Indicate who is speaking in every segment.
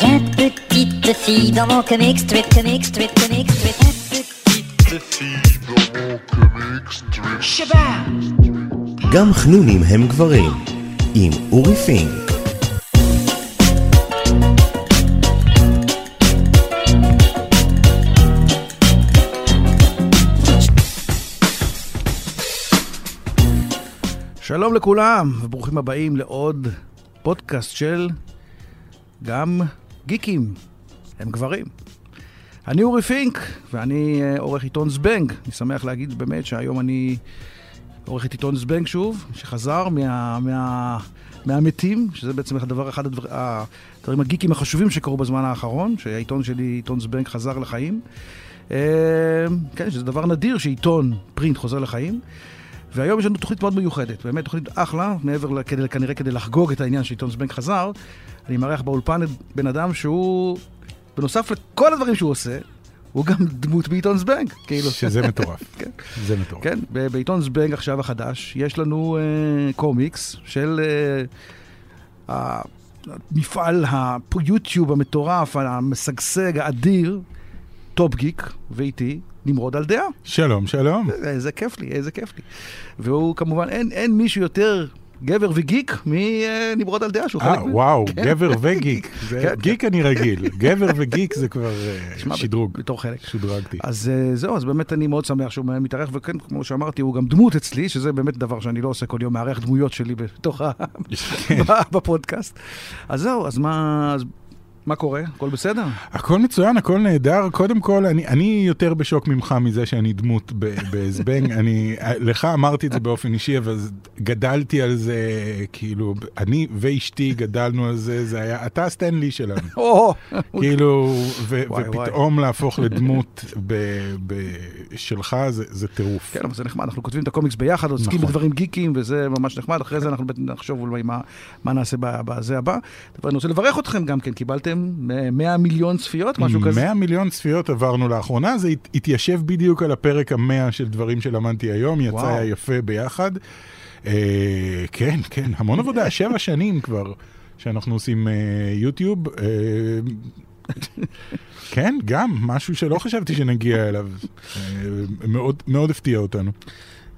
Speaker 1: Viens petite fille dans mon comic strip, comic strip, comic strip.
Speaker 2: גם חנונים הם גברים, עם אורי פינק.
Speaker 3: שלום לכולם, וברוכים הבאים לעוד פודקאסט של גם גיקים, הם גברים. אני אורי פינק, ואני אה, עורך עיתון זבנג. אני שמח להגיד באמת שהיום אני עורך את עיתון זבנג שוב, שחזר מה, מה, מהמתים, שזה בעצם הדבר, אחד הדבר, הדברים הגיקיים החשובים שקרו בזמן האחרון, שהעיתון שלי, עיתון זבנג, חזר לחיים. אה, כן, שזה דבר נדיר שעיתון print חוזר לחיים. והיום יש לנו תוכנית מאוד מיוחדת, באמת תוכנית אחלה, מעבר כדי, כנראה כדי לחגוג את העניין שעיתון זבנג חזר. אני מארח באולפן בן אדם שהוא, בנוסף לכל הדברים שהוא עושה, הוא גם דמות בעיתון זבנג, כאילו.
Speaker 4: שזה מטורף.
Speaker 3: כן.
Speaker 4: זה מטורף.
Speaker 3: כן, בעיתון זבנג עכשיו החדש, יש לנו אה, קומיקס של אה, המפעל היוטיוב המטורף, המשגשג, האדיר, טופ גיק, ואיתי, נמרוד על דעה.
Speaker 4: שלום, שלום.
Speaker 3: איזה כיף לי, איזה כיף לי. והוא כמובן, אין, אין מישהו יותר גבר וגיק מנמרוד על דעה שהוא
Speaker 4: אה,
Speaker 3: חלק מ-
Speaker 4: וואו,
Speaker 3: כן.
Speaker 4: גבר וגיק. זה-
Speaker 3: כן,
Speaker 4: גיק אני רגיל, גבר וגיק זה כבר אה,
Speaker 3: תשמע,
Speaker 4: שדרוג.
Speaker 3: בתור חלק.
Speaker 4: שודרגתי.
Speaker 3: אז אה, זהו, אז באמת אני מאוד שמח שהוא מתארח, וכן, כמו שאמרתי, הוא גם דמות אצלי, שזה באמת דבר שאני לא עושה כל יום, מארח דמויות שלי בתוך ה...
Speaker 4: כן.
Speaker 3: בפודקאסט. אז זהו, אז מה... אז מה קורה? הכל בסדר?
Speaker 4: הכל מצוין, הכל נהדר. קודם כל, אני, אני יותר בשוק ממך מזה שאני דמות בזבנג. אני, לך אמרתי את זה באופן אישי, אבל גדלתי על זה, כאילו, אני ואשתי גדלנו על זה, זה היה, אתה הסטנלי שלנו. כאילו, ו-
Speaker 3: וואי, וואי.
Speaker 4: ופתאום להפוך לדמות ב- ב- שלך, זה זה טירוף.
Speaker 3: כן, אבל זה נחמד, אנחנו כותבים את הקומיקס ביחד, עוסקים
Speaker 4: נכון.
Speaker 3: בדברים גיקים, וזה ממש נחמד. אחרי זה אנחנו נחשוב אולי מה, מה נעשה בזה הבא. אבל אני רוצה לברך אתכם גם כן, קיבלתם 100 מיליון צפיות, משהו כזה.
Speaker 4: 100 מיליון צפיות עברנו לאחרונה, זה הת- התיישב בדיוק על הפרק המאה של דברים שלמדתי היום, יצא
Speaker 3: וואו.
Speaker 4: יפה ביחד. אה, כן, כן, המון עבודה, שבע שנים כבר שאנחנו עושים אה, יוטיוב. אה, כן, גם, משהו שלא חשבתי שנגיע אליו. אה, מאוד, מאוד הפתיע אותנו.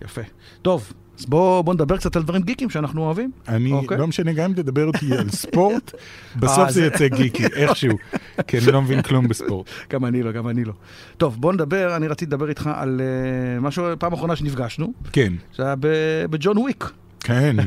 Speaker 3: יפה. טוב, אז בואו בוא נדבר קצת על דברים גיקים שאנחנו אוהבים.
Speaker 4: אני,
Speaker 3: אוקיי.
Speaker 4: לא משנה, גם אם תדבר איתי על ספורט, בסוף
Speaker 3: אה,
Speaker 4: זה יצא גיקי, איכשהו, כי אני לא מבין כלום בספורט.
Speaker 3: גם אני לא, גם אני לא. טוב, בוא נדבר, אני רציתי לדבר איתך על uh, משהו, פעם אחרונה שנפגשנו,
Speaker 4: כן,
Speaker 3: זה היה בג'ון וויק.
Speaker 4: כן.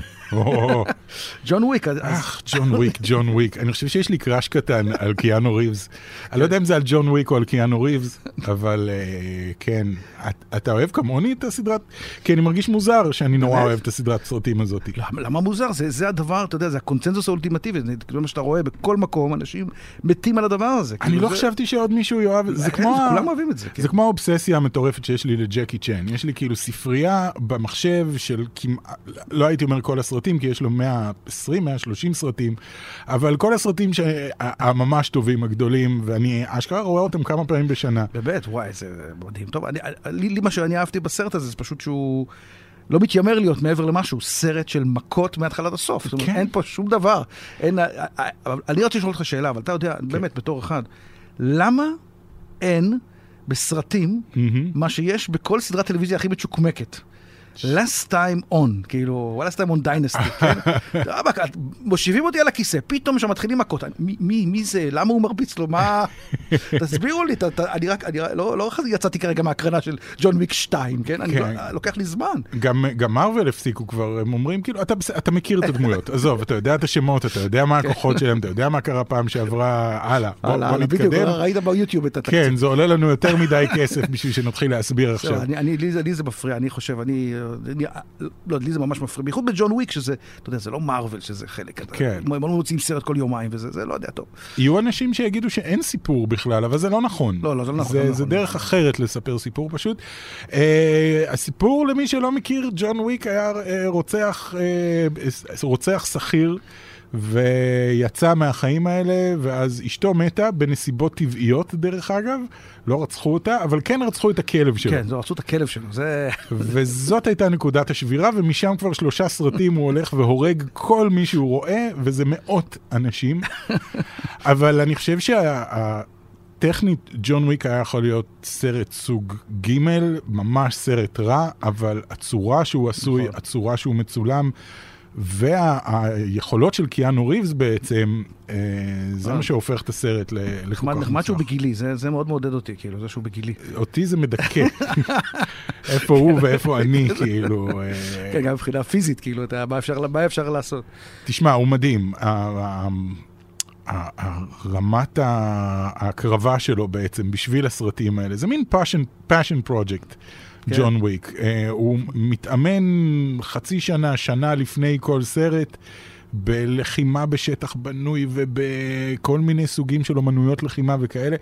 Speaker 3: ג'ון וויק,
Speaker 4: אך, ג'ון וויק, ג'ון וויק. אני חושב שיש לי קראש קטן על קיאנו ריבס. אני לא יודע אם זה על ג'ון וויק או על קיאנו ריבס, אבל אה, כן. את- אתה אוהב כמוני את הסדרת? כי אני מרגיש מוזר שאני נורא? אוהב את הסדרת סרטים הזאת.
Speaker 3: למה, מוזר? זה, זה הדבר, אתה יודע, זה הקונצנזוס האולטימטיבי, זה כאילו מה שאתה רואה בכל מקום, אנשים מתים על הדבר הזה.
Speaker 4: אני
Speaker 3: כאילו,
Speaker 4: לא
Speaker 3: זה-
Speaker 4: חשבתי שעוד מישהו יאהב, זה
Speaker 3: כן,
Speaker 4: כמו... ה-
Speaker 3: כולם אוהבים את זה. כן.
Speaker 4: זה כמו האובססיה המטורפת שיש לי לג'קי צ'ן. יש לי כאילו ספרייה במחשב של כמעט, לא הייתי אומר כל הסרטים, כי יש לו 120, 130 סרטים, אבל כל הסרטים הממש טובים, הגדולים, ואני אשכרה רואה אותם כמה פעמים בשנה.
Speaker 3: באמת, וואי, זה מדהים. טוב, אני, לי, לי מה שאני אהבתי בסרט הזה, זה פשוט שהוא לא מתיימר להיות מעבר למשהו, סרט של מכות מההתחלה עד הסוף. זאת אומרת,
Speaker 4: כן.
Speaker 3: אין פה שום דבר. אין, אבל אני רוצה לשאול אותך שאלה, אבל אתה יודע,
Speaker 4: כן.
Speaker 3: באמת, בתור אחד, למה אין בסרטים
Speaker 4: מהמם.
Speaker 3: מה שיש בכל סדרת טלוויזיה הכי מצ'וקמקת? Last time on, כאילו, last time on dynasty, כן? רבאק, מושיבים אותי על הכיסא, פתאום שמתחילים מכות, מי, מי, מי זה, למה הוא מרביץ לו, מה... תסבירו לי, ת- ת- אני רק, אני לא, לא יצאתי כרגע מהקרנה של ג'ון ויק 2, כן? אני
Speaker 4: כן.
Speaker 3: לא, לוקח לי זמן.
Speaker 4: גם, גם מרוויל הפסיקו כבר, הם אומרים כאילו, אתה, אתה מכיר את הדמויות, עזוב, אתה יודע את השמות, אתה יודע מה הכוחות שלהם, אתה יודע מה קרה פעם שעברה, הלאה, בוא, בוא
Speaker 3: הלאה, בדיוק,
Speaker 4: נתקדם.
Speaker 3: ראית ביוטיוב את התקציב.
Speaker 4: כן, זה עולה לנו יותר מדי כסף בשביל שנתחיל להסביר עכשיו.
Speaker 3: אני, אני, לי, זה, מפריע, אני חושב, אני, לא, לי זה ממש מפריע, בייחוד בג'ון וויק, שזה, אתה יודע, זה לא מארוול שזה חלק,
Speaker 4: כן.
Speaker 3: הם לא מוצאים סרט כל יומיים וזה, זה לא יודע, טוב.
Speaker 4: יהיו אנשים שיגידו שאין סיפור בכלל, אבל זה לא נכון.
Speaker 3: לא, לא, זה לא נכון,
Speaker 4: זה,
Speaker 3: לא
Speaker 4: זה
Speaker 3: נכון.
Speaker 4: דרך אחרת לספר סיפור פשוט. Uh, הסיפור, למי שלא מכיר, ג'ון וויק היה uh, רוצח, uh, רוצח שכיר. ויצא מהחיים האלה, ואז אשתו מתה בנסיבות טבעיות, דרך אגב. לא רצחו אותה, אבל כן רצחו את הכלב שלו.
Speaker 3: כן, זו רצו את הכלב שלו, זה...
Speaker 4: וזאת הייתה נקודת השבירה, ומשם כבר שלושה סרטים הוא הולך והורג כל מי שהוא רואה, וזה מאות אנשים. אבל אני חושב שהטכנית, ג'ון וויק היה יכול להיות סרט סוג ג', ממש סרט רע, אבל הצורה שהוא עשוי,
Speaker 3: נכון.
Speaker 4: הצורה שהוא מצולם, והיכולות של קיאנו ריבס בעצם, אה, זה
Speaker 3: אה.
Speaker 4: מה שהופך את הסרט לכל כך
Speaker 3: נחמד שהוא
Speaker 4: מוצלח.
Speaker 3: בגילי, זה זה מאוד מעודד אותי, כאילו, זה שהוא בגילי.
Speaker 4: אותי זה מדכא. איפה הוא ואיפה אני, כאילו. אה,
Speaker 3: כן, גם מבחינה פיזית, כאילו, אתה- מה אפשר- מה אפשר לעשות?
Speaker 4: תשמע, הוא מדהים. רמת ההקרבה שלו בעצם בשביל הסרטים האלה, זה מין passion, passion project,
Speaker 3: כן.
Speaker 4: ג'ון וויק. אה, הוא מתאמן חצי שנה, שנה לפני כל סרט. בלחימה בשטח בנוי ובכל מיני סוגים של אומנויות לחימה וכאלה,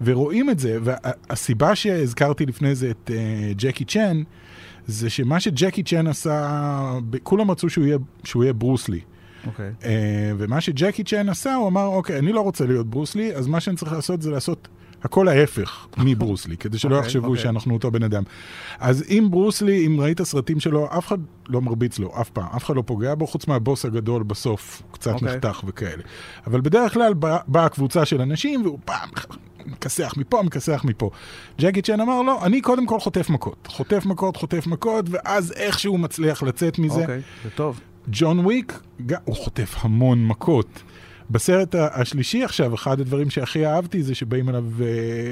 Speaker 4: ורואים את זה, והסיבה שהזכרתי לפני זה את uh, ג'קי צ'ן, זה שמה שג'קי צ'ן עשה, כולם רצו שהוא יהיה, שהוא יהיה ברוסלי.
Speaker 3: אוקיי.
Speaker 4: Uh, ומה שג'קי צ'ן עשה, הוא אמר, אוקיי, אני לא רוצה להיות ברוסלי, אז מה שאני צריך לעשות זה לעשות הכל ההפך מברוסלי, כדי שלא
Speaker 3: אוקיי,
Speaker 4: יחשבו
Speaker 3: אוקיי.
Speaker 4: שאנחנו אותו בן אדם. אז אם ברוסלי, אם ראית סרטים שלו, אף אחד לא מרביץ לו, אף פעם, אף אחד לא פוגע בו, חוץ מהבוס הגדול בסוף, קצת
Speaker 3: אוקיי.
Speaker 4: נחתך וכאלה. אבל בדרך כלל בא- באה קבוצה של אנשים, והוא פעם מכסח מפה, מכסח מפה. ג'קי צ'ן אמר, לא, אני קודם כל חוטף מכות. חוטף מכות, חוטף מכות, ואז איכשהו מצליח לצאת מזה.
Speaker 3: אוקיי, זה טוב.
Speaker 4: ג'ון וויק, הוא חוטף המון מכות. בסרט השלישי עכשיו, אחד הדברים שהכי אהבתי זה שבאים אליו, אה,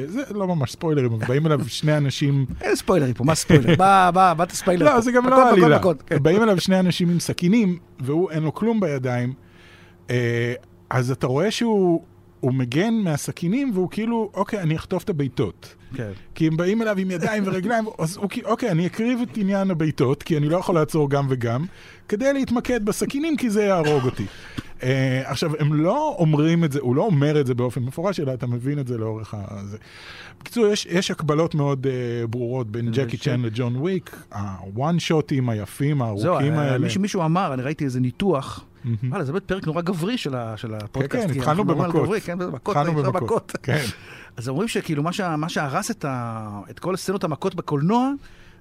Speaker 4: זה לא ממש ספוילרים, אבל באים אליו שני אנשים,
Speaker 3: אין ספוילרים פה, מה ספוילר? מה, מה, מה תספיילר?
Speaker 4: לא,
Speaker 3: פה?
Speaker 4: זה גם לא עלילה,
Speaker 3: כן.
Speaker 4: באים אליו שני אנשים עם סכינים, והוא אין לו כלום בידיים, אה, אז אתה רואה שהוא הוא מגן מהסכינים, והוא כאילו, אוקיי, אני אחטוף את הבעיטות.
Speaker 3: כן.
Speaker 4: כי הם באים אליו עם ידיים ורגליים, אז אוקיי, אני אקריב את עניין הבעיטות, כי אני לא יכול לעצור גם וגם, כדי להתמקד בסכינים, כי זה יהרוג אותי. Uh, עכשיו, הם לא אומרים את זה, הוא לא אומר את זה באופן מפורש, אלא אתה מבין את זה לאורך הזה. בקיצור, יש, יש הקבלות מאוד uh, ברורות בין ג'קי
Speaker 3: ש-
Speaker 4: צ'ן לג'ון וויק, הוואן שוטים היפים,
Speaker 3: זהו,
Speaker 4: הארוכים
Speaker 3: אה,
Speaker 4: האלה.
Speaker 3: מישהו מישהו אמר, אני ראיתי איזה ניתוח. וואלה, זה באמת פרק נורא גברי של הפודקאסט.
Speaker 4: כן,
Speaker 3: כי
Speaker 4: התחלנו במכות.
Speaker 3: כן,
Speaker 4: התחלנו במכות.
Speaker 3: אז אומרים שכאילו מה שה- מה שהרס את ה- את כל סצנות המכות בקולנוע,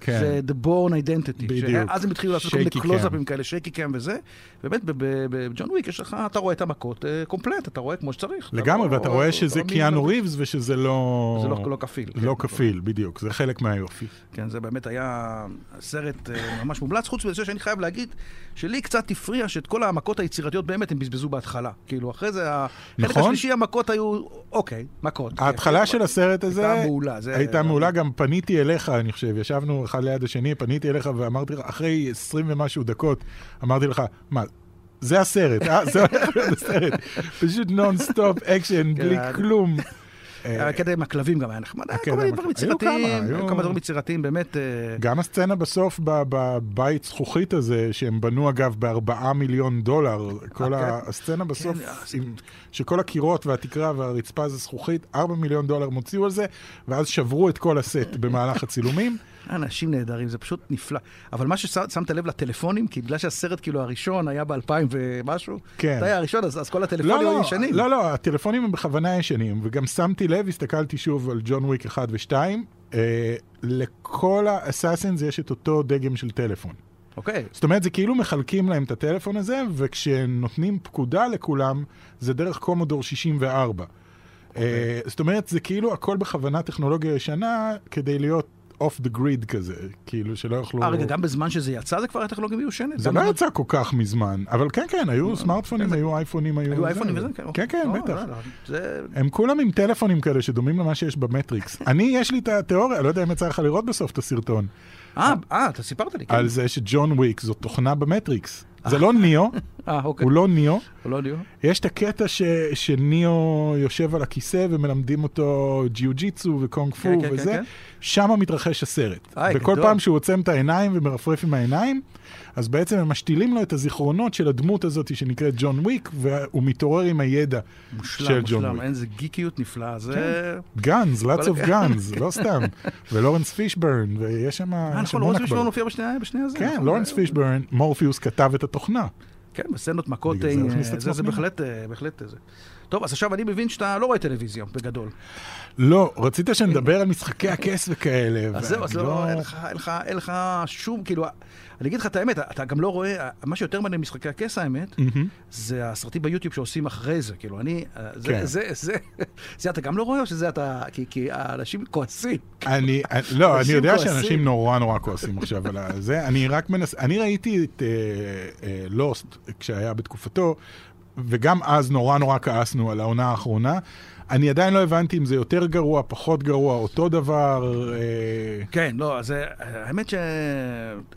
Speaker 4: כן.
Speaker 3: זה The Born Identity.
Speaker 4: בדיוק.
Speaker 3: אז הם התחילו לעשות כל מיני קלוזאפים כאלה, שייקי קאם וזה. באמת, בג'ון וויק יש לך, אתה רואה את המכות אה, קומפלט, אתה רואה כמו שצריך.
Speaker 4: לגמרי,
Speaker 3: לא-
Speaker 4: ואתה רואה
Speaker 3: לא-
Speaker 4: שזה
Speaker 3: לא
Speaker 4: קיאנו ריבס ושזה לא...
Speaker 3: זה לא לא כפיל.
Speaker 4: לא
Speaker 3: כן.
Speaker 4: כפיל, בדיוק, זה חלק מהיופי.
Speaker 3: כן, זה באמת היה סרט אה, ממש מומלץ, חוץ מזה שאני חייב להגיד שלי קצת הפריע שאת כל המכות היצירתיות באמת הם בזבזו בהתחלה. כאילו, אחרי זה, החלק
Speaker 4: נכון.
Speaker 3: השלישי המכות היו, אוקיי, מכות.
Speaker 4: ההתחלה
Speaker 3: כן,
Speaker 4: של הסרט הזה
Speaker 3: הייתה מעולה. זה-
Speaker 4: הייתה מעולה, גם פניתי אליך, אני חושב, ישבנו אחד ליד השני, פניתי אליך ואמרתי לך, אחרי 20 ומשהו דקות, אמרתי לך, מה, זה הסרט, אה? זה הולך להיות הסרט. פשוט נונסטופ אקשן, בלי
Speaker 3: כן.
Speaker 4: כלום. אה,
Speaker 3: הקטע עם הכלבים גם היה נחמד. היה
Speaker 4: הקטע
Speaker 3: כל מיני דברים יצירתיים, היו- כמה דברים יצירתיים, באמת. אה,
Speaker 4: גם הסצנה בסוף בבית זכוכית הזה, שהם בנו אגב בארבעה מיליון דולר, כל
Speaker 3: אה,
Speaker 4: הסצנה בסוף,
Speaker 3: כן,
Speaker 4: עם- שכל הקירות והתקרה והרצפה זה זכוכית, ארבע מיליון דולר הם הוציאו על זה, ואז שברו את כל הסט במהלך הצילומים.
Speaker 3: אנשים נהדרים, זה פשוט נפלא. אבל מה ששמת לב לטלפונים, כי בגלל שהסרט כאילו הראשון היה ב-2000 ומשהו,
Speaker 4: כן.
Speaker 3: זה היה הראשון, אז אז כל
Speaker 4: לא,
Speaker 3: הטלפונים היו
Speaker 4: לא,
Speaker 3: ישנים.
Speaker 4: לא, לא, הטלפונים הם בכוונה ישנים, וגם שמתי לב, הסתכלתי שוב על ג'ון וויק 1 ו-2, אה, לכל האסאסינס יש את אותו דגם של טלפון.
Speaker 3: אוקיי.
Speaker 4: זאת אומרת, זה כאילו מחלקים להם את הטלפון הזה, וכשנותנים פקודה לכולם, זה דרך קומודור 64. אה, זאת אומרת, זה כאילו הכל בכוונה טכנולוגיה ישנה, כדי להיות אוף דה גריד כזה, כאילו שלא יוכלו...
Speaker 3: אה, רגע, גם בזמן שזה יצא זה כבר היה טכנולוגיה מיושנת?
Speaker 4: זה לא יצא כל כך מזמן, אבל כן, כן, היו סמארטפונים,
Speaker 3: איזה-
Speaker 4: היו אייפונים, היו...
Speaker 3: היו אייפונים וזה?
Speaker 4: כן,
Speaker 3: אוקיי.
Speaker 4: כן,
Speaker 3: לא,
Speaker 4: בטח.
Speaker 3: לא, לא.
Speaker 4: הם כולם עם טלפונים כאלה שדומים למה שיש במטריקס. אני, יש לי את התיאוריה, לא יודע אם יצא לך לראות בסוף את הסרטון,
Speaker 3: אה, אה, אתה סיפרת לי, כן.
Speaker 4: על זה שג'ון וויק זאת תוכנה במטריקס. זה לא ניאו,
Speaker 3: אה, אוקיי.
Speaker 4: הוא לא ניאו.
Speaker 3: הוא לא דיו.
Speaker 4: יש את הקטע ש, שניאו יושב על הכיסא ומלמדים אותו ג'יו ג'יצו וקונג פו
Speaker 3: כן, כן,
Speaker 4: וזה,
Speaker 3: כן,
Speaker 4: שם מתרחש הסרט.
Speaker 3: איי,
Speaker 4: וכל
Speaker 3: גדול.
Speaker 4: פעם שהוא עוצם את העיניים ומרפרף עם העיניים, אז בעצם הם משתילים לו את הזיכרונות של הדמות הזאת שנקראת ג'ון וויק, והוא מתעורר עם הידע של
Speaker 3: מושלם,
Speaker 4: ג'ון
Speaker 3: מושלם,
Speaker 4: וויק.
Speaker 3: אין, זה גיקיות נפלאה, זה...
Speaker 4: גאנז, lots of guns, לא סתם. ולורנס פישברן, ויש שם
Speaker 3: אה, נכון, לורנס פישברן. מופיע בשני הזה.
Speaker 4: כן,
Speaker 3: נכון,
Speaker 4: לורנס
Speaker 3: זה-
Speaker 4: פישברן, מורפיוס כתב את התוכנה.
Speaker 3: כן, בסצנות מכות,
Speaker 4: זה
Speaker 3: אה, זה, זה
Speaker 4: פנימה.
Speaker 3: בהחלט, אה, בהחלט זה. טוב, אז עכשיו אני מבין שאתה לא רואה טלוויזיה, בגדול.
Speaker 4: לא, רצית שנדבר על משחקי הכס וכאלה.
Speaker 3: אז זהו, אז
Speaker 4: ואני
Speaker 3: לא, אין לך, שום, כאילו, אני אגיד לך את האמת, אתה גם לא רואה, מה שיותר מעניין במשחקי הכס, האמת. זה הסרטים ביוטיוב שעושים אחרי זה, כאילו, אני, זה,
Speaker 4: כן.
Speaker 3: זה, זה, זה אתה גם לא רואה, או שזה אתה, כי, האנשים כועסים.
Speaker 4: אני, לא, אני יודע. שאנשים נורא נורא כועסים עכשיו על זה. אני רק מנס... אני ראיתי את לוסט כשהיה בתקופתו, וגם אז נורא נורא כעסנו על העונה האחרונה. אני עדיין לא הבנתי אם זה יותר גרוע, פחות גרוע, אותו דבר. אה,
Speaker 3: כן, לא, אז אה, האמת ש...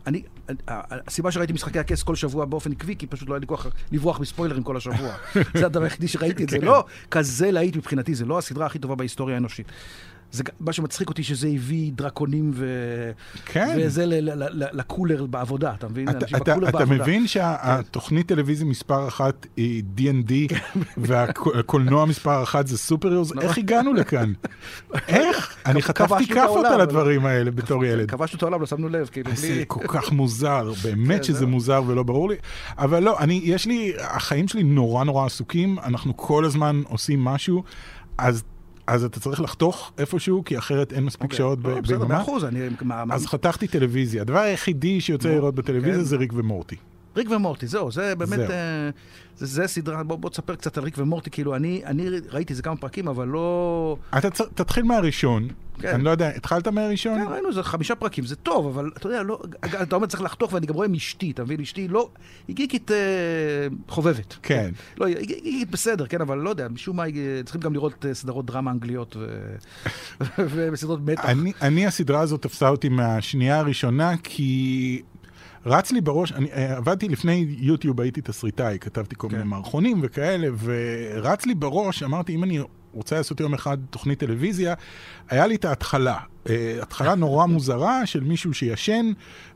Speaker 3: אני, הסיבה שראיתי משחקי הכס כל שבוע באופן עקבי, כי פשוט לא היה לי כוח לברוח מספוילרים כל השבוע. זה הדבר היחידי שראיתי את זה.
Speaker 4: כן.
Speaker 3: לא כזה להיט מבחינתי, זה לא הסדרה הכי טובה בהיסטוריה האנושית. זה, מה שמצחיק אותי שזה הביא דרקונים ו...
Speaker 4: כן.
Speaker 3: וזה ל- ל- ל- לקולר בעבודה, אתה מבין?
Speaker 4: אתה, אתה,
Speaker 3: בקולר
Speaker 4: אתה
Speaker 3: בעבודה.
Speaker 4: מבין שהתוכנית טלוויזיה מספר אחת היא D&D, והקולנוע מספר אחת זה סופריורס? איך הגענו לכאן? איך? אני חטפתי כאפות על הדברים האלה בתור ילד.
Speaker 3: כבשנו את העולם, לא שמנו לב, כאילו,
Speaker 4: זה
Speaker 3: בלי...
Speaker 4: כל כך מוזר, באמת
Speaker 3: כן,
Speaker 4: שזה. מוזר ולא ברור לי. אבל לא, אני, יש לי, החיים שלי נורא נורא עסוקים, אנחנו כל הזמן עושים משהו, אז, אז אתה צריך לחתוך איפשהו, כי אחרת אין מספיק שעות ב-
Speaker 3: לא, בסדר, מאה
Speaker 4: ביממה.
Speaker 3: אחוז, אני...
Speaker 4: אז חתכתי טלוויזיה. הדבר היחידי שיוצא לראות בטלוויזיה
Speaker 3: כן.
Speaker 4: זה ריק ומורטי.
Speaker 3: ריק ומורטי, זהו, זה באמת,
Speaker 4: זהו.
Speaker 3: אה, זה, זה סדרה, בוא, בוא תספר קצת על ריק ומורטי, כאילו, אני, אני ראיתי את זה כמה פרקים, אבל לא...
Speaker 4: אתה צ... תתחיל מהראשון,
Speaker 3: כן.
Speaker 4: אני לא יודע, התחלת מהראשון?
Speaker 3: כן, ראינו איזה חמישה פרקים, זה טוב, אבל אתה יודע, לא, אתה אומר צריך לחתוך, ואני גם רואה מאשתי, אתה מבין? אשתי לא, היא גיקית אה, חובבת.
Speaker 4: כן.
Speaker 3: לא, היא גיקית בסדר, כן, אבל לא יודע, משום מה, היא- צריכים גם לראות אה, סדרות דרמה אנגליות ו- וסדרות מתח.
Speaker 4: אני, אני, הסדרה הזאת תפסה אותי מהשנייה הראשונה, כי רץ לי בראש, אני אה, עבדתי לפני יוטיוב, הייתי תסריטאי, כתבתי כל
Speaker 3: כן.
Speaker 4: מיני מערכונים וכאלה, ורץ לי בראש, אמרתי, אם אני רוצה לעשות יום אחד תוכנית טלוויזיה, היה לי את ההתחלה. אה, התחלה נורא מוזרה של מישהו שישן,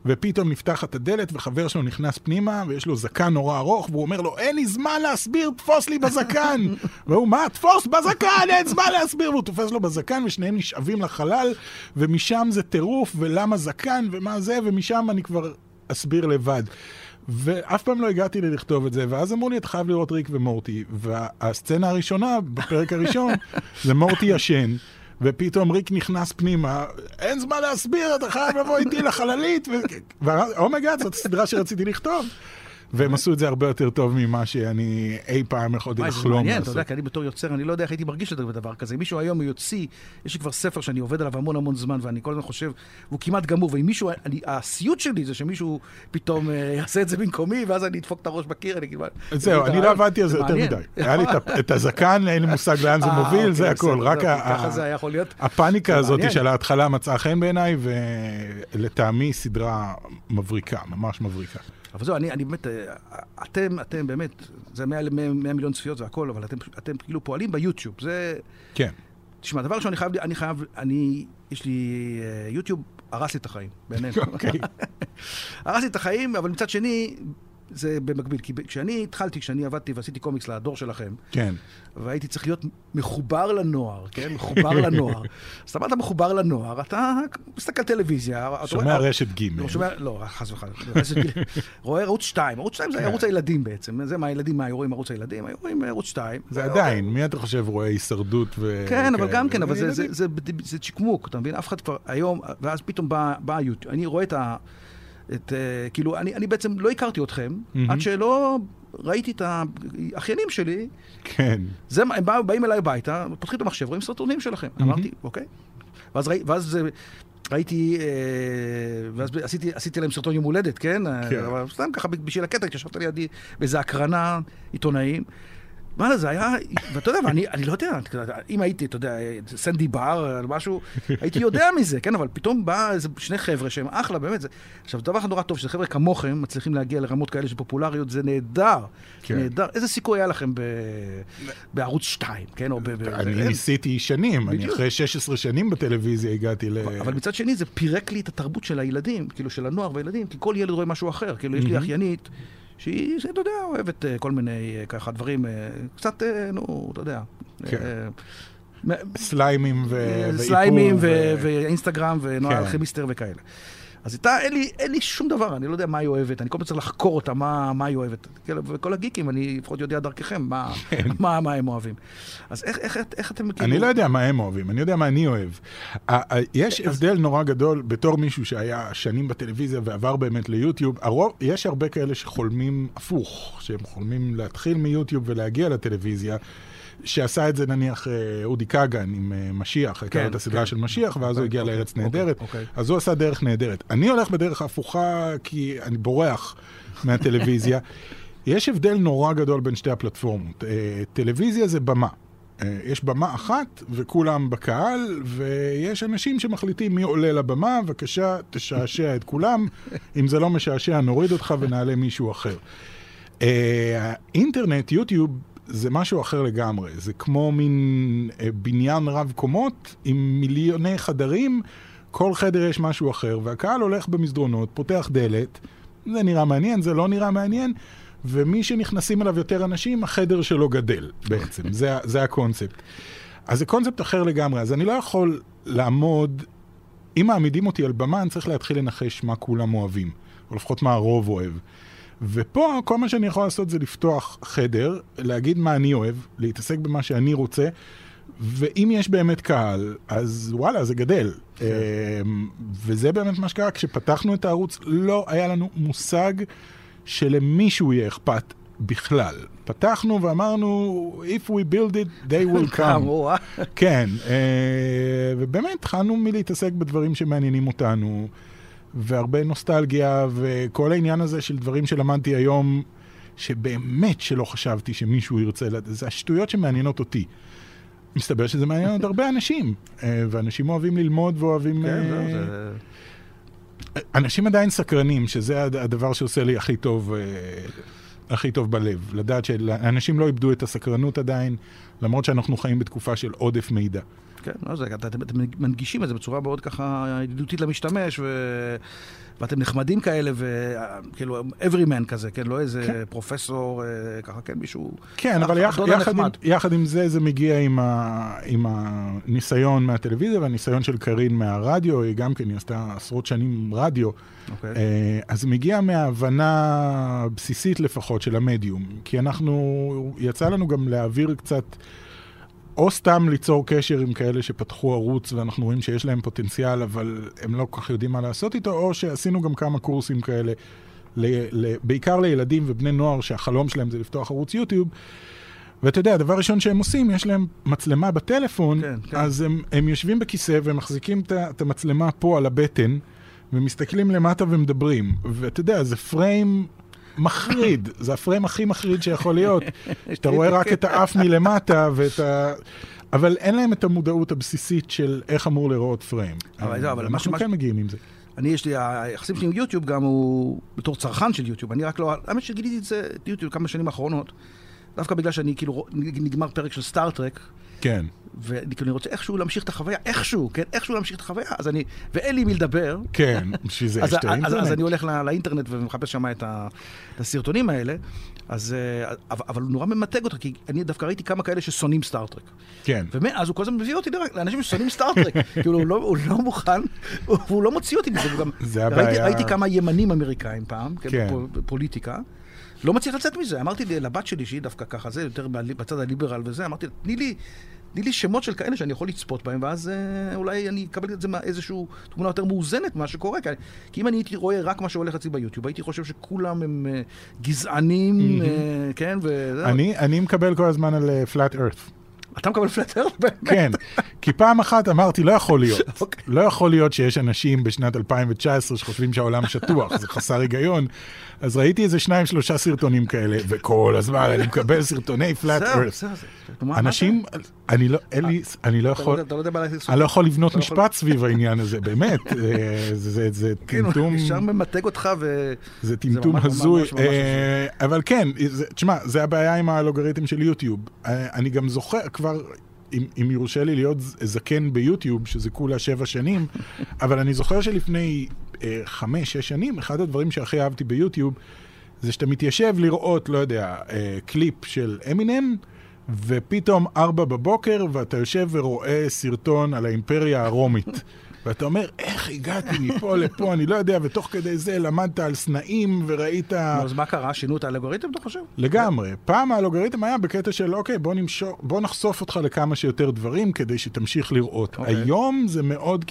Speaker 4: ופתאום נפתחת הדלת וחבר שלו נכנס פנימה, ויש לו זקן נורא ארוך, והוא אומר לו, אין לי זמן להסביר, תפוס לי בזקן. והוא, מה? תפוס בזקן, אין זמן להסביר. והוא תופס לו בזקן, ושניהם נשאבים לחלל, ומשם זה טירוף, ולמה זקן, ומה זה, ומשם אני כבר אסביר לבד. ואף פעם לא הגעתי לכתוב את זה, ואז אמרו לי, אתה חייב לראות ריק ומורטי. והסצנה הראשונה, בפרק הראשון, זה מורטי ישן. ופתאום ריק נכנס פנימה, אין זמן להסביר, אתה חייב לבוא איתי לחללית. ו oh my god, זאת הסדרה שרציתי לכתוב. והם עשו את זה הרבה יותר טוב ממה שאני אי פעם יכולתי
Speaker 3: וואי, זה
Speaker 4: לחלום
Speaker 3: מעניין, אתה
Speaker 4: לעשות.
Speaker 3: יודע, כי אני בתור יוצר, אני לא יודע איך הייתי מרגיש בדבר כזה. אם מישהו היום יוציא, יש לי כבר ספר שאני עובד עליו המון המון זמן, ואני כל הזמן חושב, והוא כמעט גמור, ואם מישהו, אני, הסיוט שלי זה שמישהו פתאום אה, יעשה את זה במקומי, ואז אני אדפוק את הראש בקיר, אני כאילו...
Speaker 4: זהו,
Speaker 3: זה
Speaker 4: אני לא עבדתי על זה יותר. מדי. היה לי את הזקן, אין לי מושג לאן זה
Speaker 3: אה,
Speaker 4: מוביל,
Speaker 3: אוקיי,
Speaker 4: זה הכל.
Speaker 3: בסדר,
Speaker 4: רק
Speaker 3: זה להיות.
Speaker 4: הפאניקה
Speaker 3: זה
Speaker 4: הזאת. של ההתחלה מצאה חן בעיניי, ולטעמי סדרה מבריקה, ממש מבריקה.
Speaker 3: אבל זהו, אני, אני באמת, אה, אתם, אתם באמת, זה 100, 100, 100 מיליון צפיות והכל, אבל אתם, אתם כאילו פועלים ביוטיוב. זה...
Speaker 4: כן.
Speaker 3: תשמע, דבר ראשון, אני חייב, אני חייב, אני, יש לי, אה, יוטיוב הרס לי את החיים, באמת.
Speaker 4: אוקיי.
Speaker 3: הרס לי את החיים, אבל מצד שני, זה במקביל. כי כשאני התחלתי, כשאני עבדתי ועשיתי קומיקס לדור שלכם,
Speaker 4: כן.
Speaker 3: והייתי צריך להיות מחובר לנוער, כן? מחובר לנוער. אז אתה מחובר לנוער, אתה מסתכל טלוויזיה. אתה
Speaker 4: שומע
Speaker 3: רואה-
Speaker 4: רשת ג'.
Speaker 3: לא, שומע, לא, חס וחלילה. רואה ערוץ 2, ערוץ 2 זה
Speaker 4: כן.
Speaker 3: ערוץ הילדים בעצם. זה מה הילדים, מה רואים ערוץ הילדים, היו רואים ערוץ 2.
Speaker 4: זה עדיין, מי אתה חושב רואה הישרדות ו...
Speaker 3: כן, אבל גם כן, אבל זה- צ'יקמוק, אתה מבין? אף אחד כבר היום, ואז פתאום בא היוטיוב. אני רואה את ה... את, אה, כאילו, אני, אני בעצם לא הכרתי אתכם,
Speaker 4: מהמם.
Speaker 3: עד שלא ראיתי את האחיינים שלי,
Speaker 4: כן.
Speaker 3: זה, הם באו, באים אליי הביתה, פותחים את המחשב, רואים סרטונים שלכם.
Speaker 4: מהמם.
Speaker 3: אמרתי, אוקיי. ואז, ראי, ואז זה, ראיתי, אה, ואז עשיתי, עשיתי להם סרטון יום הולדת, כן?
Speaker 4: כן.
Speaker 3: אבל סתם ככה בשביל הקטע, התיישבת לידי באיזה הקרנה עיתונאים. וואלה, זה היה, ואתה יודע, ואני אני לא יודע, אם הייתי, אתה יודע, סנדי בר, משהו, הייתי יודע מזה, כן, אבל פתאום בא איזה שני חבר'ה שהם אחלה, באמת. זה... עכשיו, דבר אחד נורא טוב, שזה חבר'ה כמוכם מצליחים להגיע לרמות כאלה של פופולריות, זה נהדר.
Speaker 4: כן.
Speaker 3: נהדר. איזה סיכוי היה לכם ב... בערוץ 2, כן? או ב... ב...
Speaker 4: אני
Speaker 3: אין.
Speaker 4: ניסיתי שנים, אני. אחרי 16 שנים בטלוויזיה הגעתי ל...
Speaker 3: אבל מצד שני זה פירק לי את התרבות של הילדים, כאילו של הנוער והילדים, כי כל ילד רואה משהו אחר. כאילו יש לי. אחיינית, שהיא, שאתה יודע, אוהבת אה, כל מיני אה, ככה דברים, אה, קצת, נו, אתה יודע.
Speaker 4: כן. סליימים ו...
Speaker 3: סליימים ואינסטגרם ונועה
Speaker 4: כן.
Speaker 3: אלכימיסטר וכאלה. אז איתה אין לי, אין לי שום דבר, אני לא יודע מה היא אוהבת, אני כל פעם צריך לחקור אותה, מה, מה היא אוהבת. כאילו, וכל הגיקים, אני לפחות יודע דרככם מה, מה, מה הם אוהבים. אז איך, איך, איך אתם כאילו...
Speaker 4: אני לא יודע מה הם אוהבים, אני יודע מה אני אוהב. יש הבדל נורא גדול בתור מישהו שהיה שנים בטלוויזיה ועבר באמת ליוטיוב. הרוב, יש הרבה כאלה שחולמים הפוך, שהם חולמים להתחיל מיוטיוב ולהגיע לטלוויזיה. שעשה את זה נניח אה, אודי כגן עם אה, משיח, הייתה
Speaker 3: כן,
Speaker 4: את הסדרה
Speaker 3: כן.
Speaker 4: של משיח, ואז הוא
Speaker 3: אוקיי,
Speaker 4: הגיע
Speaker 3: אוקיי,
Speaker 4: לארץ
Speaker 3: אוקיי,
Speaker 4: נהדרת.
Speaker 3: אוקיי.
Speaker 4: אז הוא עשה דרך נהדרת. אני הולך בדרך ההפוכה כי אני בורח מהטלוויזיה. יש הבדל נורא גדול בין שתי הפלטפורמות. אה, טלוויזיה זה במה. יש במה אחת וכולם בקהל, ויש אנשים שמחליטים מי עולה לבמה, בבקשה, תשעשע את כולם. אם זה לא משעשע, נוריד אותך ונעלה מישהו אחר. האינטרנט, יוטיוב, זה משהו אחר לגמרי. זה כמו מין אה, בניין רב קומות עם מיליוני חדרים, כל חדר יש משהו אחר, והקהל הולך במסדרונות, פותח דלת, זה נראה מעניין, זה לא נראה מעניין, ומי שנכנסים אליו יותר אנשים, החדר שלו גדל בעצם, זה, ה- זה הקונספט. אז זה קונספט אחר לגמרי, אז אני לא יכול לעמוד, אם מעמידים אותי על במה, אני צריך להתחיל לנחש מה כולם אוהבים, או לפחות מה הרוב אוהב. ופה כל מה שאני יכול לעשות זה לפתוח חדר, להגיד מה אני אוהב, להתעסק במה שאני רוצה, ואם יש באמת קהל, אז וואלה, זה גדל.
Speaker 3: כן.
Speaker 4: אמ, וזה באמת מה שקרה, כשפתחנו את הערוץ, לא היה לנו מושג שלמישהו יהיה אכפת בכלל. פתחנו ואמרנו, If we build it, they will come.
Speaker 3: אה?
Speaker 4: כן, אה, ובאמת התחלנו מלהתעסק בדברים שמעניינים אותנו, והרבה נוסטלגיה, וכל העניין הזה של דברים שלמדתי היום, שבאמת שלא חשבתי שמישהו ירצה, זה השטויות שמעניינות אותי. מסתבר שזה מעניין עוד הרבה אנשים, אה, ואנשים אוהבים ללמוד ואוהבים...
Speaker 3: כן,
Speaker 4: אה,
Speaker 3: זה...
Speaker 4: אנשים עדיין סקרנים, שזה הד- הדבר שעושה לי הכי טוב, אה, הכי טוב בלב. לדעת שאנשים לא איבדו את הסקרנות עדיין, למרות שאנחנו חיים בתקופה של עודף מידע.
Speaker 3: כן, לא, זה, אתם, מנגישים את זה בצורה מאוד ככה ידידותית למשתמש, ו... ואתם נחמדים כאלה, וכאילו, everyman כזה, כן? לא איזה
Speaker 4: כן.
Speaker 3: פרופסור, אה, ככה, כן, מישהו...
Speaker 4: כן, אבל יח, יחד, עם. יחד עם זה, זה מגיע עם, ה, עם הניסיון מהטלוויזיה והניסיון של קארין מהרדיו, היא גם כן, היא עשתה עשרות שנים רדיו.
Speaker 3: אוקיי.
Speaker 4: אה, אז מגיע מההבנה בסיסית לפחות של המדיום. כי אנחנו, יצא לנו גם להעביר קצת, או סתם ליצור קשר עם כאלה שפתחו ערוץ ואנחנו רואים שיש להם פוטנציאל, אבל הם לא כל כך יודעים מה לעשות איתו, או שעשינו גם כמה קורסים כאלה, ל, ל, בעיקר לילדים ובני נוער שהחלום שלהם זה לפתוח ערוץ יוטיוב. ואתה יודע, הדבר הראשון שהם עושים, יש להם מצלמה בטלפון,
Speaker 3: כן, כן.
Speaker 4: אז הם, הם יושבים בכיסא והם מחזיקים את המצלמה פה על הבטן, ומסתכלים למטה ומדברים. ואתה יודע, זה פריים מחריד, זה הפריים הכי מחריד שיכול להיות. שאתה רואה רק את האף מלמטה ואת ה... אבל אין להם את המודעות הבסיסית של איך אמור להיראות פריים.
Speaker 3: אבל זהו, אבל מה
Speaker 4: אנחנו
Speaker 3: שמה-
Speaker 4: כן מגיעים עם זה.
Speaker 3: אני, יש לי, היחסים שלי עם יוטיוב גם הוא בתור צרכן של יוטיוב. אני רק לא... האמת שגיליתי את זה, את יוטיוב כמה שנים האחרונות. דווקא בגלל שאני כאילו, נגמר פרק של סטארט-טרק,
Speaker 4: כן.
Speaker 3: ואני כאילו רוצה איכשהו להמשיך את החוויה, איכשהו, כן? איכשהו להמשיך את החוויה. אז אני... ואין לי מי לדבר.
Speaker 4: כן, בשביל זה יש את
Speaker 3: אז, אז
Speaker 4: האינטרנט.
Speaker 3: אני הולך לא, לאינטרנט ומחפש שם את, ה, את הסרטונים האלה, אז, אה, אבל, אבל הוא נורא ממתג אותך, כי אני דווקא ראיתי כמה כאלה ששונאים סטארט-טרק.
Speaker 4: כן.
Speaker 3: ומאז הוא כל הזמן מביא אותי לאנשים ששונאים סטארט-טרק. כאילו, הוא לא, הוא לא מוכן, הוא, והוא לא מוציא אותי מזה. הוא גם,
Speaker 4: זה
Speaker 3: ראיתי,
Speaker 4: הבעיה.
Speaker 3: ראיתי כמה ימנים אמריקאים פעם, כן,
Speaker 4: כן.
Speaker 3: לא מצליח לצאת מזה. אמרתי לבת שלי, שהיא דווקא ככה, זה יותר בצד הליברל וזה, אמרתי לה, תני לי... תני לי שמות של כאלה שאני יכול לצפות בהם, ואז אה, אולי אני אקבל את זה מאיזושהי תמונה יותר מאוזנת ממה שקורה. כי, כי אם אני הייתי רואה רק מה שהולך אצלי ביוטיוב, הייתי חושב שכולם הם אה, גזענים, אה, כן, ו...
Speaker 4: אני, אני מקבל כל הזמן על אה, flat earth.
Speaker 3: אתה מקבל פלטר?
Speaker 4: כן, כי פעם אחת אמרתי, לא יכול להיות.
Speaker 3: אוקיי.
Speaker 4: לא יכול להיות שיש אנשים בשנת 2019 שחושבים שהעולם שטוח, זה חסר היגיון. אז ראיתי איזה שניים, שלושה סרטונים כאלה, וכל הזמן אני מקבל סרטוני
Speaker 3: זהו. מה-
Speaker 4: אנשים, אני לא, אין לי, אני לא
Speaker 3: לא
Speaker 4: יכול,
Speaker 3: לא.
Speaker 4: אני לא יכול לבנות
Speaker 3: לא
Speaker 4: משפט סביב העניין הזה, באמת. אה, זה- זה- זה
Speaker 3: כן, הוא
Speaker 4: טמטום.
Speaker 3: ישר ממתג אותך ו...
Speaker 4: זה טמטום
Speaker 3: ממש-
Speaker 4: הזוי, אה, אבל כן, תשמע, זה הבעיה עם האלגוריתם של יוטיוב. אה, אני גם זוכר כבר, אם, אם יורשה לי להיות זקן ביוטיוב, שזה כולה שבע שנים, אבל אני זוכר שלפני אה, חמש, שש שנים, אחד הדברים שהכי אהבתי ביוטיוב, זה שאתה מתיישב לראות, לא יודע, אה, קליפ של אמינם, ופתאום ארבע בבוקר, ואתה יושב ורואה סרטון על האימפריה הרומית. ואתה אומר, איך הגעתי מפה לפה, אני לא יודע, ותוך כדי זה למדת על סנאים וראית...
Speaker 3: אז מה קרה? שינו את האלגוריתם, אתה חושב?
Speaker 4: לגמרי. פעם האלגוריתם היה בקטע של, אוקיי, בוא, נמשוך, בוא נחשוף אותך לכמה שיותר דברים כדי שתמשיך לראות.
Speaker 3: אוקיי.
Speaker 4: היום זה מאוד...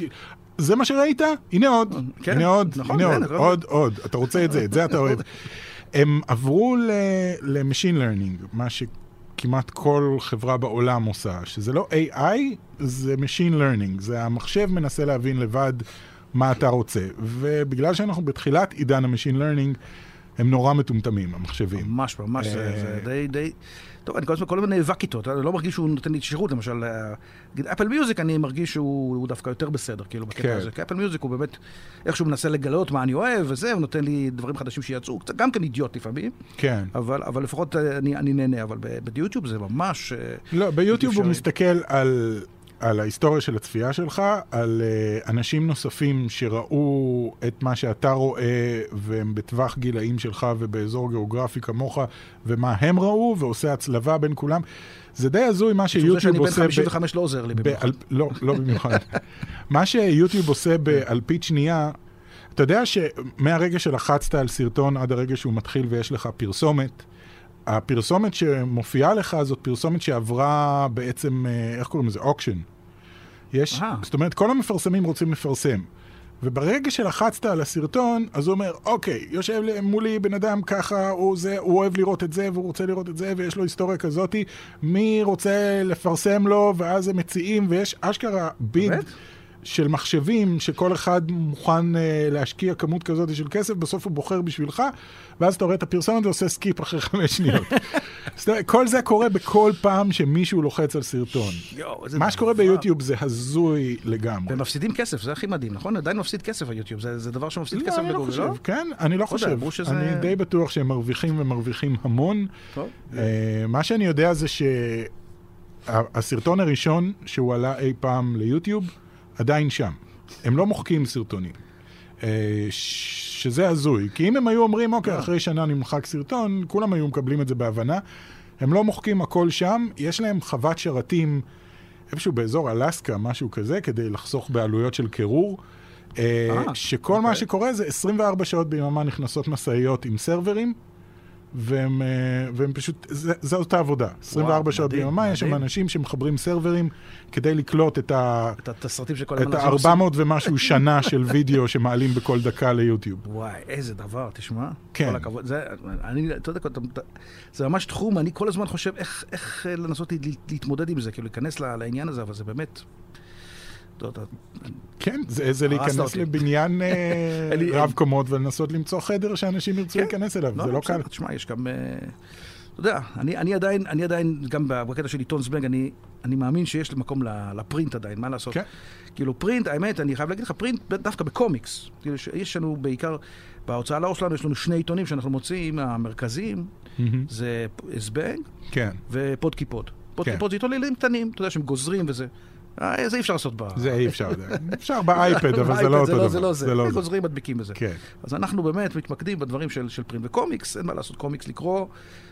Speaker 4: זה מה שראית? הנה עוד.
Speaker 3: כן,
Speaker 4: הנה עוד,
Speaker 3: נכון,
Speaker 4: הנה
Speaker 3: כן,
Speaker 4: עוד. עוד, עוד. אתה רוצה את זה, את זה אתה אוהב. הם עברו ל-Machine Learning, מה שכמעט כל חברה בעולם עושה, שזה לא AI, זה Machine Learning. זה המחשב מנסה להבין לבד מה אתה רוצה. ובגלל שאנחנו בתחילת עידן ה-Machine Learning, הם נורא מטומטמים, המחשבים.
Speaker 3: ממש, ממש, זה
Speaker 4: אה,
Speaker 3: זה די, די... טוב, אני כל הזמן כל הזמן נאבק איתו, אתה לא מרגיש שהוא נותן לי שירות, למשל, אה, נגיד אפל מיוזיק, אני מרגיש שהוא הוא דווקא יותר בסדר, כאילו, בקטע
Speaker 4: כן.
Speaker 3: הזה. כי אפל מיוזיק הוא באמת, איכשהו מנסה לגלות מה אני אוהב וזה, הוא נותן לי דברים חדשים שיצאו, קצת גם כן אידיוט לפעמים,
Speaker 4: כן.
Speaker 3: אבל, אבל לפחות אה, אני, אני נהנה, אבל ביוטיוב זה ממש... אה,
Speaker 4: לא, ביוטיוב הוא. מסתכל על, על ההיסטוריה של הצפייה שלך, על uh, אנשים נוספים שראו את מה שאתה רואה, והם בטווח גילאים שלך ובאזור גיאוגרפי כמוך, ומה הם ראו, ועושה הצלבה בין כולם. זה די הזוי מה שיוטיוב
Speaker 3: שאני בן
Speaker 4: עושה... ב-
Speaker 3: 55 לא עוזר לי במיוחד.
Speaker 4: באל... לא, לא במיוחד. מה שיוטיוב עושה באלפית שנייה, אתה יודע שמהרגע שלחצת על סרטון עד הרגע שהוא מתחיל ויש לך פרסומת, הפרסומת שמופיעה לך זאת פרסומת שעברה בעצם, אה, איך קוראים לזה? אוקשן. יש,
Speaker 3: אהה.
Speaker 4: זאת אומרת, כל המפרסמים רוצים לפרסם. וברגע שלחצת על הסרטון, אז הוא אומר, אוקיי, יושב מולי בן אדם ככה, הוא, זה, הוא אוהב לראות את זה, והוא רוצה לראות את זה, ויש לו היסטוריה כזאתי, מי רוצה לפרסם לו, ואז הם מציעים, ויש אשכרה ביד
Speaker 3: באמת?
Speaker 4: של מחשבים, שכל אחד מוכן אה, להשקיע כמות כזאת של כסף, בסוף הוא בוחר בשבילך, ואז אתה רואה את הפרסומת ועושה skip אחרי חמש שניות. כל זה קורה בכל פעם שמישהו לוחץ על סרטון.
Speaker 3: איזה
Speaker 4: מה שקורה. ביוטיוב זה הזוי לגמרי.
Speaker 3: והם מפסידים כסף, זה הכי מדהים, נכון? עדיין מפסיד כסף היוטיוב, זה, זה דבר שמפסיד כסף
Speaker 4: לא, אני לא
Speaker 3: בגוגל,
Speaker 4: חושב,
Speaker 3: לא?
Speaker 4: כן, אני לא חושב.
Speaker 3: שזה-
Speaker 4: אני די בטוח שהם מרוויחים ומרוויחים המון.
Speaker 3: טוב.
Speaker 4: אה, מה שאני יודע זה שהסרטון הראשון שהוא עלה אי פעם ליוטיוב, עדיין שם. הם לא מוחקים סרטונים. אה, שזה הזוי. כי אם הם היו אומרים, אוקיי, אחרי שנה נמחק סרטון, כולם היו מקבלים את זה בהבנה. הם לא מוחקים הכל שם, יש להם חוות שרתים איפשהו באזור אלסקה, משהו כזה, כדי לחסוך בעלויות של קירור. אה,
Speaker 3: אה,
Speaker 4: שכל מה
Speaker 3: אוקיי.
Speaker 4: שקורה זה 24 שעות ביממה נכנסות משאיות עם סרברים, והם, אה, והם פשוט, זה, זאת העבודה. 24 שעות
Speaker 3: מדהים,
Speaker 4: ביממה, יש שם. אנשים שמחברים סרברים כדי לקלוט את ה...
Speaker 3: את, את הסרטים שכל
Speaker 4: את
Speaker 3: הזמן אנשים
Speaker 4: ה-400 ומשהו שנה של וידאו שמעלים בכל דקה ליוטיוב.
Speaker 3: וואי, איזה דבר, תשמע.
Speaker 4: כן.
Speaker 3: כל הכבוד. זה, אני, אתה יודע, זה ממש תחום, אני כל הזמן חושב איך, איך אה, לנסות לה- להתמודד עם זה, כאילו להיכנס לעניין הזה, אבל זה באמת...
Speaker 4: כן, זה, זה להיכנס
Speaker 3: אותי.
Speaker 4: לבניין אה, רב קומות ולנסות למצוא חדר שאנשים ירצו
Speaker 3: כן.
Speaker 4: להיכנס אליו, זה לא קל.
Speaker 3: תשמע, יש גם... אה, אתה יודע, אני, אני עדיין, אני עדיין, גם בקטע של עיתון זבנג, אני, אני מאמין שיש מקום ל print עדיין, מה לעשות?
Speaker 4: כן.
Speaker 3: כאילו פרינט, האמת, אני חייב להגיד לך, print דווקא בקומיקס. כאילו, יש לנו בעיקר, בהוצאה לאור שלנו יש לנו שני עיתונים שאנחנו מוציאים, המרכזיים,
Speaker 4: מהמם.
Speaker 3: זה זבנג
Speaker 4: כן,
Speaker 3: ופודקיפוד. פודקיפוד
Speaker 4: כן.
Speaker 3: זה עיתון לילדים קטנים, אתה יודע, שהם גוזרים וזה. אה, זה אי אפשר לעשות ב...
Speaker 4: זה אי אפשר, אפשר באייפד, אבל זה לא אותו דבר.
Speaker 3: זה לא זה,
Speaker 4: זה לא
Speaker 3: הם
Speaker 4: זה.
Speaker 3: גוזרים מדביקים בזה.
Speaker 4: כן.
Speaker 3: אז אנחנו באמת מתמקדים בדברים של, של print וקומיקס, אין מה לעשות, קומיקס לקרוא,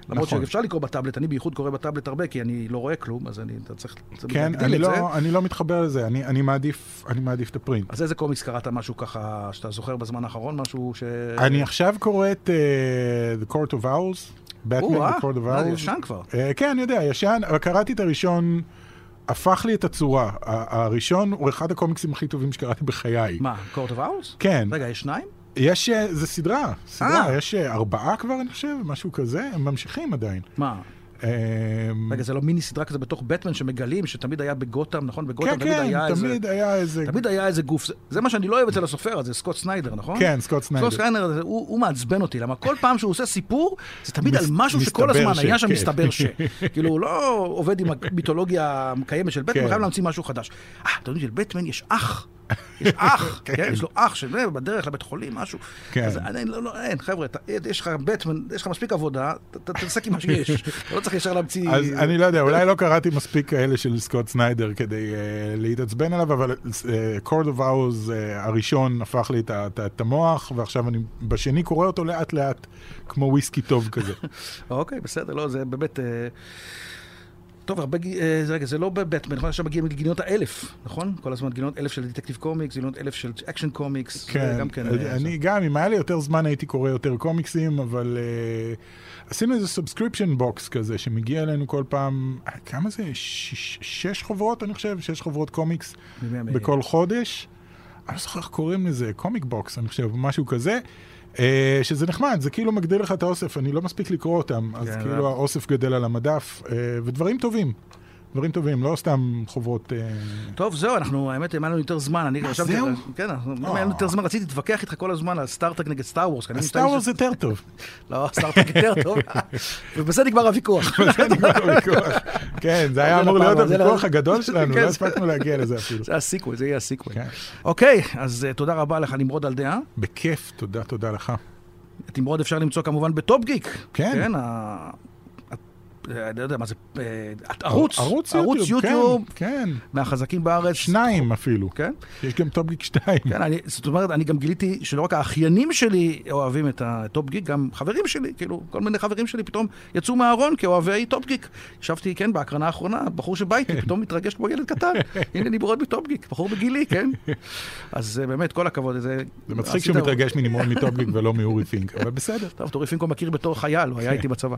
Speaker 3: למרות
Speaker 4: נכון.
Speaker 3: שאפשר לקרוא בטאבלט, אני בייחוד קורא בטאבלט הרבה, כי אני לא רואה כלום, אז אני, אתה צריך
Speaker 4: כן,
Speaker 3: להגדיל
Speaker 4: אני
Speaker 3: את זה.
Speaker 4: לא, אני לא מתחבר לזה, אני, אני, מעדיף, את ה print.
Speaker 3: אז איזה קומיקס קראת משהו ככה, שאתה זוכר בזמן האחרון, משהו ש...
Speaker 4: אני עכשיו קורא את uh, The Court of Owls, Batman
Speaker 3: או, אה,
Speaker 4: The Court of Owls.
Speaker 3: ישן כבר.
Speaker 4: כן, אני יודע, ישן, קראתי את הראשון, הפך לי את הצורה. הראשון הוא אחד הקומיקסים הכי טובים שקראתי בחיי.
Speaker 3: מה, Court of Owls?
Speaker 4: כן,
Speaker 3: רגע, יש שניים?
Speaker 4: יש, אה, זה סדרה, סדרה,
Speaker 3: אה.
Speaker 4: יש אה, ארבעה כבר, אני חושב, משהו כזה, הם ממשיכים עדיין.
Speaker 3: מה?
Speaker 4: אמ,
Speaker 3: רגע, זה לא מיני סדרה כזה בתוך בטמן שמגלים, שתמיד היה בגותם, נכון? בגותם
Speaker 4: כן,
Speaker 3: תמיד
Speaker 4: כן,
Speaker 3: היה איזה...
Speaker 4: תמיד היה איזה...
Speaker 3: תמיד היה איזה גוף, זה, מה שאני לא אוהב אצל הסופר הזה, סקוט סניידר, נכון?
Speaker 4: כן, סקוט סניידר.
Speaker 3: סקוט סניידר, הוא, הוא מעצבן אותי, למה כל פעם שהוא עושה סיפור, זה תמיד
Speaker 4: מס-
Speaker 3: על משהו שכל הזמן
Speaker 4: ש-
Speaker 3: היה שם
Speaker 4: כן.
Speaker 3: מסתבר ש... כאילו, הוא לא עובד עם המיתולוגיה הקיימת של בטמן,
Speaker 4: כן.
Speaker 3: הוא חייב להמציא משהו חדש. אה, אתם יודעים שלבטמן יש אח. יש אח,
Speaker 4: כן.
Speaker 3: כן, יש לו אח שזה בדרך לבית חולים, משהו.
Speaker 4: כן.
Speaker 3: אז אני, לא, לא, אין, חבר'ה, יש לך בטמן, יש לך מספיק עבודה, ת- ת- תתעסק עם מה שיש. אתה לא צריך ישר להמציא...
Speaker 4: אז אני לא יודע, אולי לא קראתי מספיק כאלה של סקוט סניידר כדי uh, להתעצבן עליו, אבל of Hours uh, הראשון הפך לי את, המוח, ועכשיו אני בשני קורא אותו לאט לאט, כמו וויסקי טוב כזה.
Speaker 3: אוקיי, בסדר, לא, זה באמת... אה, טוב, הרבה, אה, זה- רגע, זה לא בבטמן, נכון? עכשיו מגיעים לגיליונות האלף, נכון? כל הזמן גיליונות אלף של Detective Comics, גיליונות אלף של Action Comics.
Speaker 4: כן,
Speaker 3: גם כן. אה,
Speaker 4: אני גם, אם היה לי יותר זמן הייתי קורא יותר קומיקסים, אבל uh, עשינו איזה subscription box כזה, שמגיע אלינו כל פעם, אה, כמה זה? שש, שש חוברות, אני חושב? שש חוברות קומיקס בכל חודש. אני לא זוכר איך קוראים לזה, Comic Box, אני חושב, משהו כזה. Uh, שזה נחמד, זה כאילו מגדיל לך את האוסף, אני לא מספיק לקרוא אותם, אז
Speaker 3: כן,
Speaker 4: כאילו
Speaker 3: אה.
Speaker 4: האוסף גדל על המדף, uh, ודברים טובים, דברים טובים, לא סתם חוברות... Uh,
Speaker 3: טוב, זהו, אנחנו, האמת, אם היה לנו יותר זמן, אני חשבתי...
Speaker 4: זהו?
Speaker 3: כן, אם
Speaker 4: אה.
Speaker 3: היה לנו יותר זמן, רציתי להתווכח איתך כל הזמן על Star Trek נגד Star
Speaker 4: Wars.
Speaker 3: Star
Speaker 4: Wars יותר טוב.
Speaker 3: לא, Star Trek יותר טוב. ובזה נגמר הוויכוח.
Speaker 4: זה נגמר הוויכוח. כן, זה היה אמור
Speaker 3: לפעם,
Speaker 4: להיות
Speaker 3: זה
Speaker 4: הוויכוח
Speaker 3: לא-
Speaker 4: הגדול שלנו,
Speaker 3: כן,
Speaker 4: לא
Speaker 3: זה-
Speaker 4: הספקנו להגיע לזה אפילו.
Speaker 3: זה ה sequel, זה יהיה ה sequel.
Speaker 4: כן.
Speaker 3: אוקיי, אז אה, תודה רבה לך, נמרוד על דעה.
Speaker 4: בכיף, תודה, תודה לך.
Speaker 3: את נמרוד אפשר למצוא כמובן בטופ גיק.
Speaker 4: כן.
Speaker 3: כן, אני לא יודע מה זה, אה, ערוץ,
Speaker 4: ערוץ
Speaker 3: ערוץ
Speaker 4: יוטיוב,
Speaker 3: יוטיוב
Speaker 4: כן, כן.
Speaker 3: מהחזקים בארץ.
Speaker 4: שניים אפילו.
Speaker 3: כן?
Speaker 4: יש גם טופגיק 2.
Speaker 3: כן, אני, זאת אומרת, אני גם גיליתי שלא רק האחיינים שלי אוהבים את הטופ גיק, גם חברים שלי, כאילו, כל מיני חברים שלי פתאום יצאו מהארון כאוהבי טופ גיק. ישבתי, כן, בהקרנה האחרונה, בחור שבא איתי, פתאום מתרגש כמו ילד קטן. הנה נמרוד מטופ גיק, בחור בגילי, כן? אז אה, באמת, כל הכבוד. זה,
Speaker 4: זה מצחיק שהוא מתרגש מנמרוד מטופגיק ולא מאורי פינק, אבל בסדר.
Speaker 3: טוב, את אורי פינק הוא מכיר בתור חייל, הוא היה איתי בצבא.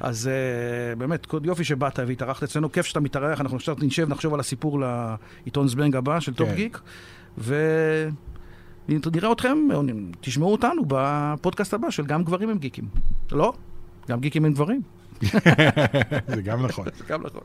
Speaker 3: אז uh, באמת, יופי שבאת והתארחת אצלנו, כיף שאתה מתארח, אנחנו עכשיו נשב, נחשוב על הסיפור לעיתון זבנג הבא של טופ
Speaker 4: כן.
Speaker 3: גיק, ונראה אתכם, תשמעו אותנו בפודקאסט הבא של גם גברים הם גיקים. לא? גם גיקים הם גברים.
Speaker 4: זה גם נכון.
Speaker 3: זה גם נכון.